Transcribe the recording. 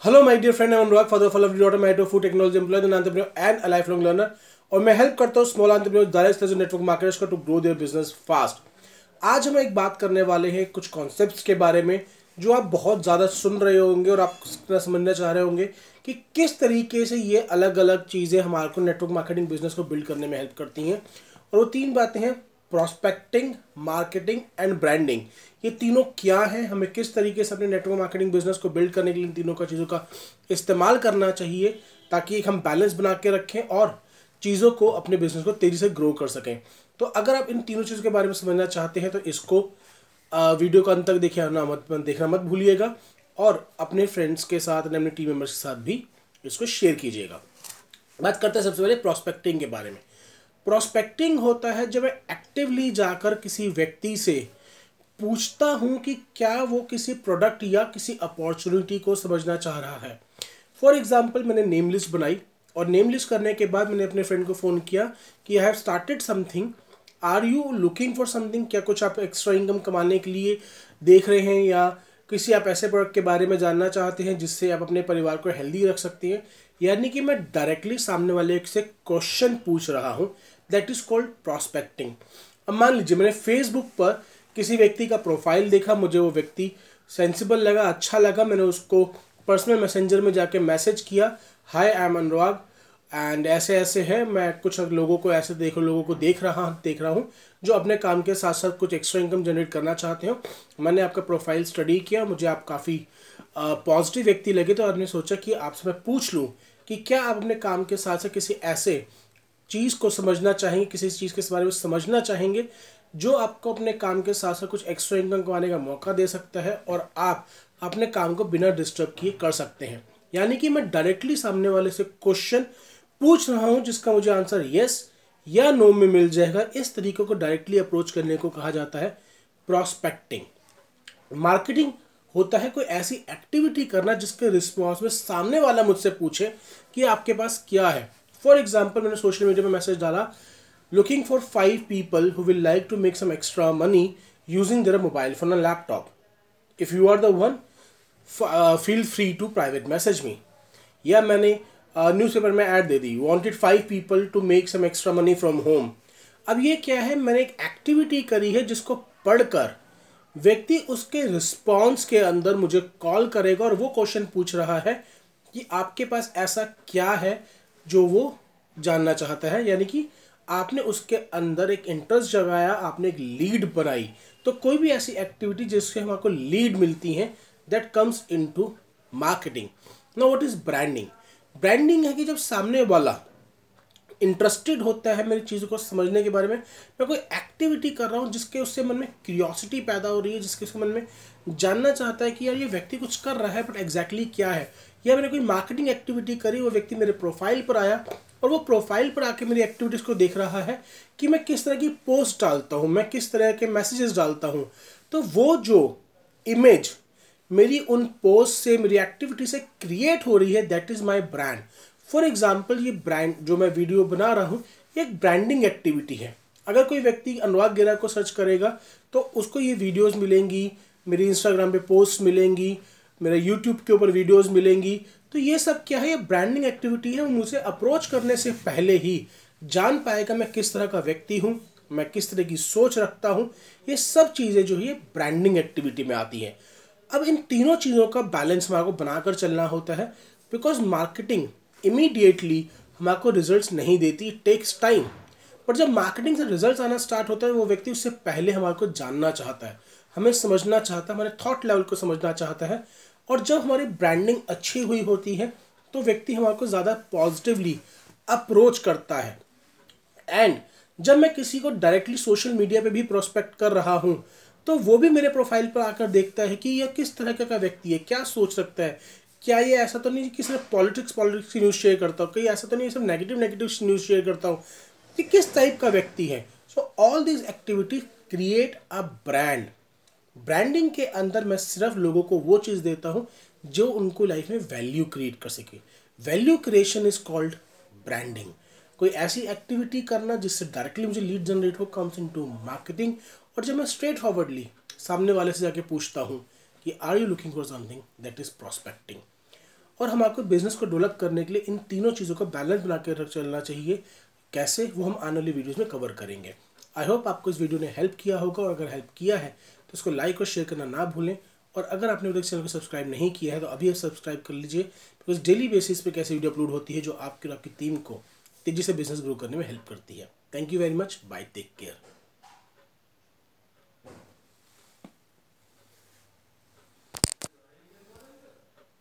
Hello, my dear friend of a lovely daughter, married to a food technology employee, an entrepreneur, and a lifelong learner. और मैं help करता हूँ small entrepreneur direct network marketers का to grow their business fast आज हम एक बात करने वाले हैं कुछ कॉन्सेप्ट्स के बारे में जो आप बहुत ज़्यादा सुन रहे होंगे और आप समझना चाह रहे होंगे कि किस तरीके से ये अलग अलग चीज़ें हमारे को नेटवर्क मार्केटिंग बिज़नेस को बिल्ड करने में हेल्प करती हैं और वो तीन बातें हैं प्रॉस्पेक्टिंग मार्केटिंग एंड ब्रांडिंग ये तीनों क्या है? हमें किस तरीके से अपने नेटवर्क मार्केटिंग बिज़नेस को बिल्ड करने के लिए इन तीनों का चीज़ों का इस्तेमाल करना चाहिए ताकि एक हम बैलेंस बना के रखें और चीज़ों को अपने बिज़नेस को तेज़ी से ग्रो कर सकें। तो अगर आप इन तीनों चीज़ों के बारे में समझना चाहते हैं तो इसको वीडियो का अंत तक देखिए, ना मत देखना मत भूलिएगा और अपने फ्रेंड्स के साथ, अपने टीम मेंबर्स के साथ भी इसको शेयर कीजिएगा। बात करते हैं सबसे पहले प्रॉस्पेक्टिंग के बारे में। प्रॉस्पेक्टिंग होता है जब मैं एक्टिवली जाकर किसी व्यक्ति से पूछता हूँ कि क्या वो किसी प्रोडक्ट या किसी अपॉर्चुनिटी को समझना चाह रहा है। फॉर एग्ज़ाम्पल मैंने नेम लिस्ट बनाई और नेम लिस्ट करने के बाद मैंने अपने फ्रेंड को फ़ोन किया कि I have started something are you looking for something क्या कुछ आप एक्स्ट्रा इनकम कमाने के लिए देख रहे हैं या किसी आप ऐसे प्रोडक्ट के बारे में जानना चाहते हैं जिससे आप अपने परिवार को हेल्दी रख सकते हैं? यानी कि मैं डायरेक्टली सामने वाले से क्वेश्चन पूछ रहा हूँ दैट इज़ कॉल्ड प्रॉस्पेक्टिंग अब मान लीजिए, मैंने फेसबुक पर किसी व्यक्ति का प्रोफ़ाइल देखा, मुझे वो व्यक्ति सेंसिबल लगा अच्छा लगा, मैंने उसको पर्सनल मैसेंजर में जाके मैसेज किया hi I am Anurag and ऐसे ऐसे है, मैं कुछ लोगों को ऐसे देख, लोगों को देख रहा देख रहा हूँ जो अपने काम के साथ साथ कुछ एक्स्ट्रा इनकम जनरेट करना चाहते हो। मैंने आपका प्रोफ़ाइल स्टडी किया, मुझे आप काफ़ी पॉजिटिव व्यक्ति लगे तो आपने सोचा कि आपसे मैं पूछ लूँ कि क्या आप अपने काम के साथ साथ किसी ऐसे चीज़ को समझना चाहेंगे, किसी चीज़ के बारे में समझना चाहेंगे, जो आपको अपने काम के साथ साथ कुछ एक्स्ट्रा इनकम कमाने का मौका दे सकता है और आप अपने काम को बिना डिस्टर्ब किए कर सकते हैं। यानी कि मैं डायरेक्टली सामने वाले से क्वेश्चन पूछ रहा हूँ, जिसका मुझे आंसर यस या नो में मिल जाएगा। इस तरीके को डायरेक्टली अप्रोच करने को कहा जाता है प्रॉस्पेक्टिंग मार्केटिंग होता है कोई ऐसी एक्टिविटी करना जिसके रिस्पॉन्स में सामने वाला मुझसे पूछे कि आपके पास क्या है। फॉर एग्ज़ाम्पल मैंने सोशल मीडिया में मैसेज डाला looking for five people who will like to make some extra money using their mobile phone and laptop if you are the one feel free to private message me या मैंने newspaper uh, में ad दे दी. Wanted five people to make some extra money from home अब ये क्या है? मैंने एक एक्टिविटी करी है जिसको पढ़कर व्यक्ति उसके रिस्पॉन्स के अंदर मुझे कॉल करेगा और वो क्वेश्चन पूछ रहा है कि आपके पास ऐसा क्या है जो वो जानना चाहता है? यानी कि आपने उसके अंदर एक इंटरेस्ट जगाया आपने एक लीड बनाई. तो कोई भी ऐसी एक्टिविटी जिससे हमको लीड मिलती है that comes into marketing no what is branding branding है कि जब सामने वाला इंटरेस्टेड होता है मेरी चीज़ों को समझने के बारे में, मैं कोई एक्टिविटी कर रहा हूँ जिसके उससे मन में क्यूरियोसिटी पैदा हो रही है, जिसके उसके मन में जानना चाहता है कि यार ये व्यक्ति कुछ कर रहा है बट एग्जैक्टली exactly क्या है? या मैंने कोई मार्केटिंग एक्टिविटी करी, वो व्यक्ति मेरे प्रोफ़ाइल पर आया और वो प्रोफ़ाइल पर आके मेरी एक्टिविटीज़ को देख रहा है कि मैं किस तरह की पोस्ट डालता हूँ, मैं किस तरह के मैसेजेस डालता हूँ। तो वो जो इमेज मेरी उन पोस्ट से, मेरी एक्टिविटी से क्रिएट हो रही है that is my brand for example ये ब्रांड जो मैं वीडियो बना रहा हूँ एक ब्रांडिंग एक्टिविटी है। अगर कोई व्यक्ति अनुराग गिरा को सर्च करेगा तो उसको ये वीडियोस मिलेंगी, मेरी इंस्टाग्राम पे पोस्ट मिलेंगी, मेरे यूट्यूब के ऊपर वीडियोस मिलेंगी। तो ये सब क्या है? ये ब्रांडिंग एक्टिविटी है, मुझे अप्रोच करने से पहले ही जान पाएगा मैं किस तरह का व्यक्ति हूँ, मैं किस तरह की सोच रखता हूँ। ये सब चीज़ें जो है ब्रांडिंग एक्टिविटी में आती है। अब इन तीनों चीज़ों का बैलेंस हमारे को बनाकर चलना होता है बिकॉज़ मार्केटिंग इमीडिएटली हमारे को रिज़ल्ट नहीं देती टेक्स टाइम पर जब मार्केटिंग से रिज़ल्ट आना स्टार्ट होता है, वो व्यक्ति उससे पहले हमारे को जानना चाहता है, हमें समझना चाहता है, हमारे थॉट लेवल को समझना चाहता है, और जब हमारी ब्रांडिंग अच्छी हुई होती है तो व्यक्ति हमारे को ज़्यादा पॉजिटिवली अप्रोच करता है. एंड जब मैं किसी को डायरेक्टली सोशल मीडिया पे भी प्रोस्पेक्ट कर रहा हूँ तो वो भी मेरे प्रोफ़ाइल पर आकर देखता है कि यह किस तरह का व्यक्ति है, क्या सोच सकता है। क्या ये ऐसा तो नहीं कि सिर्फ़ पॉलिटिक्स पॉलिटिक्स की न्यूज़ शेयर करता हूँ कहीं ऐसा तो नहीं सिर्फ़ नेगेटिव नेगेटिव न्यूज़ शेयर करता हूँ। कि किस टाइप का व्यक्ति है? So all this activity create a brand branding के अंदर मैं सिर्फ़ लोगों को वो चीज़ देता हूँ, जो उनको लाइफ में वैल्यू क्रिएट कर सके। Value creation is called branding कोई ऐसी एक्टिविटी करना जिससे डायरेक्टली मुझे लीड जनरेट हो कम्स इन टू मार्केटिंग और जब मैं स्ट्रेट फॉरवर्डली सामने वाले से जाके पूछता हूँ कि are you looking for something that is prospecting और हम आपको बिज़नेस को डेवलप करने के लिए इन तीनों चीज़ों का बैलेंस बना कर चलना चाहिए, कैसे वो हम आने वाली वीडियोज़ में कवर करेंगे। आई होप आपको इस वीडियो ने हेल्प किया होगा और अगर हेल्प किया है तो इसको लाइक और शेयर करना ना भूलें। और अगर आपने अभी चैनल को सब्सक्राइब नहीं किया है तो अभी आप सब्सक्राइब कर लीजिए बिकॉज़ डेली बेसिस पे कैसे वीडियो अपलोड होती है जो आपकी और आपकी टीम को तेज़ी से बिज़नेस ग्रो करने में हेल्प करती है। Thank you very much bye take care